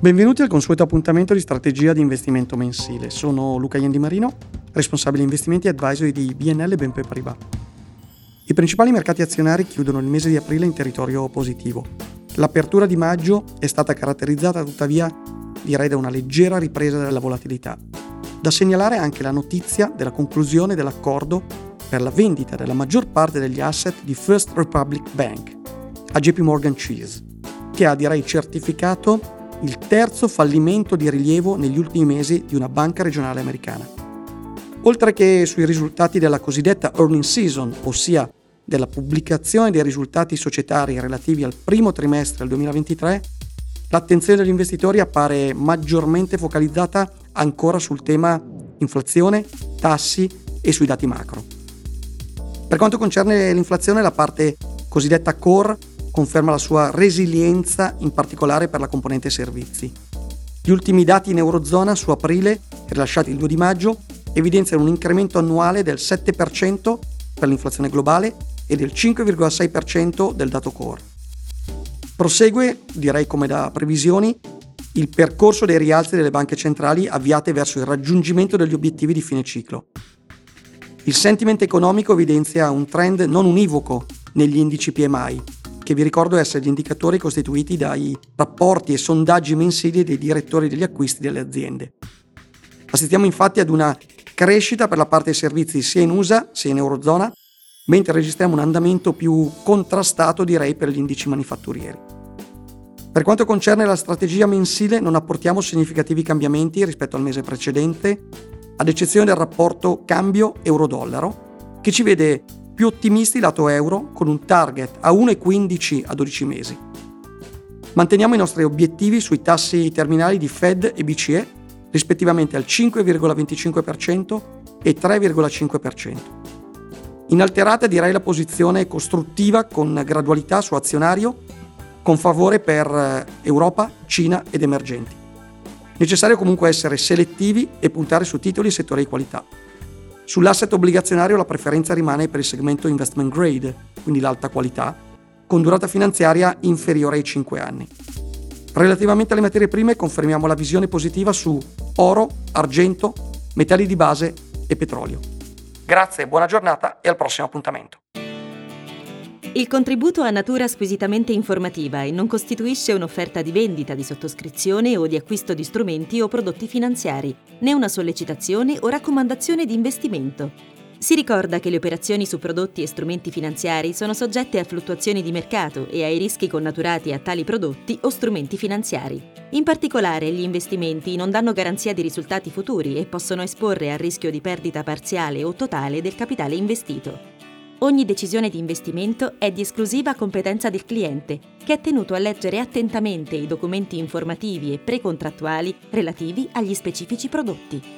Benvenuti al consueto appuntamento di strategia di investimento mensile. Sono Luca Iendi Marino, responsabile investimenti e advisory di BNL BNP Paribas. I principali mercati azionari chiudono il mese di aprile in territorio positivo. L'apertura di maggio è stata caratterizzata tuttavia, direi, da una leggera ripresa della volatilità. Da segnalare anche la notizia della conclusione dell'accordo per la vendita della maggior parte degli asset di First Republic Bank a JP Morgan Chase, che ha, direi, certificato il terzo fallimento di rilievo negli ultimi mesi di una banca regionale americana. Oltre che sui risultati della cosiddetta earning season, ossia della pubblicazione dei risultati societari relativi al primo trimestre del 2023, l'attenzione degli investitori appare maggiormente focalizzata ancora sul tema inflazione, tassi e sui dati macro. Per quanto concerne l'inflazione, la parte cosiddetta core conferma la sua resilienza in particolare per la componente servizi. Gli ultimi dati in Eurozona su aprile, rilasciati il 2 di maggio, evidenziano un incremento annuale del 7% per l'inflazione globale e del 5,6% del dato core. Prosegue, direi come da previsioni, il percorso dei rialzi delle banche centrali avviate verso il raggiungimento degli obiettivi di fine ciclo. Il sentiment economico evidenzia un trend non univoco negli indici PMI, che vi ricordo essere gli indicatori costituiti dai rapporti e sondaggi mensili dei direttori degli acquisti delle aziende. Assistiamo infatti ad una crescita per la parte dei servizi sia in USA sia in Eurozona, mentre registriamo un andamento più contrastato direi per gli indici manifatturieri. Per quanto concerne la strategia mensile non apportiamo significativi cambiamenti rispetto al mese precedente, ad eccezione del rapporto cambio euro-dollaro, che ci vede più ottimisti lato euro con un target a 1,15 a 12 mesi. Manteniamo i nostri obiettivi sui tassi terminali di Fed e BCE rispettivamente al 5,25% e 3,5%. Inalterata direi la posizione costruttiva con gradualità su azionario con favore per eh, Europa, Cina ed emergenti. Necessario comunque essere selettivi e puntare su titoli e settori di qualità. Sull'asset obbligazionario la preferenza rimane per il segmento investment grade, quindi l'alta qualità, con durata finanziaria inferiore ai 5 anni. Relativamente alle materie prime confermiamo la visione positiva su oro, argento, metalli di base e petrolio. Grazie, buona giornata e al prossimo appuntamento. Il contributo ha natura squisitamente informativa e non costituisce un'offerta di vendita, di sottoscrizione o di acquisto di strumenti o prodotti finanziari, né una sollecitazione o raccomandazione di investimento. Si ricorda che le operazioni su prodotti e strumenti finanziari sono soggette a fluttuazioni di mercato e ai rischi connaturati a tali prodotti o strumenti finanziari. In particolare, gli investimenti non danno garanzia di risultati futuri e possono esporre al rischio di perdita parziale o totale del capitale investito. Ogni decisione di investimento è di esclusiva competenza del cliente, che è tenuto a leggere attentamente i documenti informativi e precontrattuali relativi agli specifici prodotti.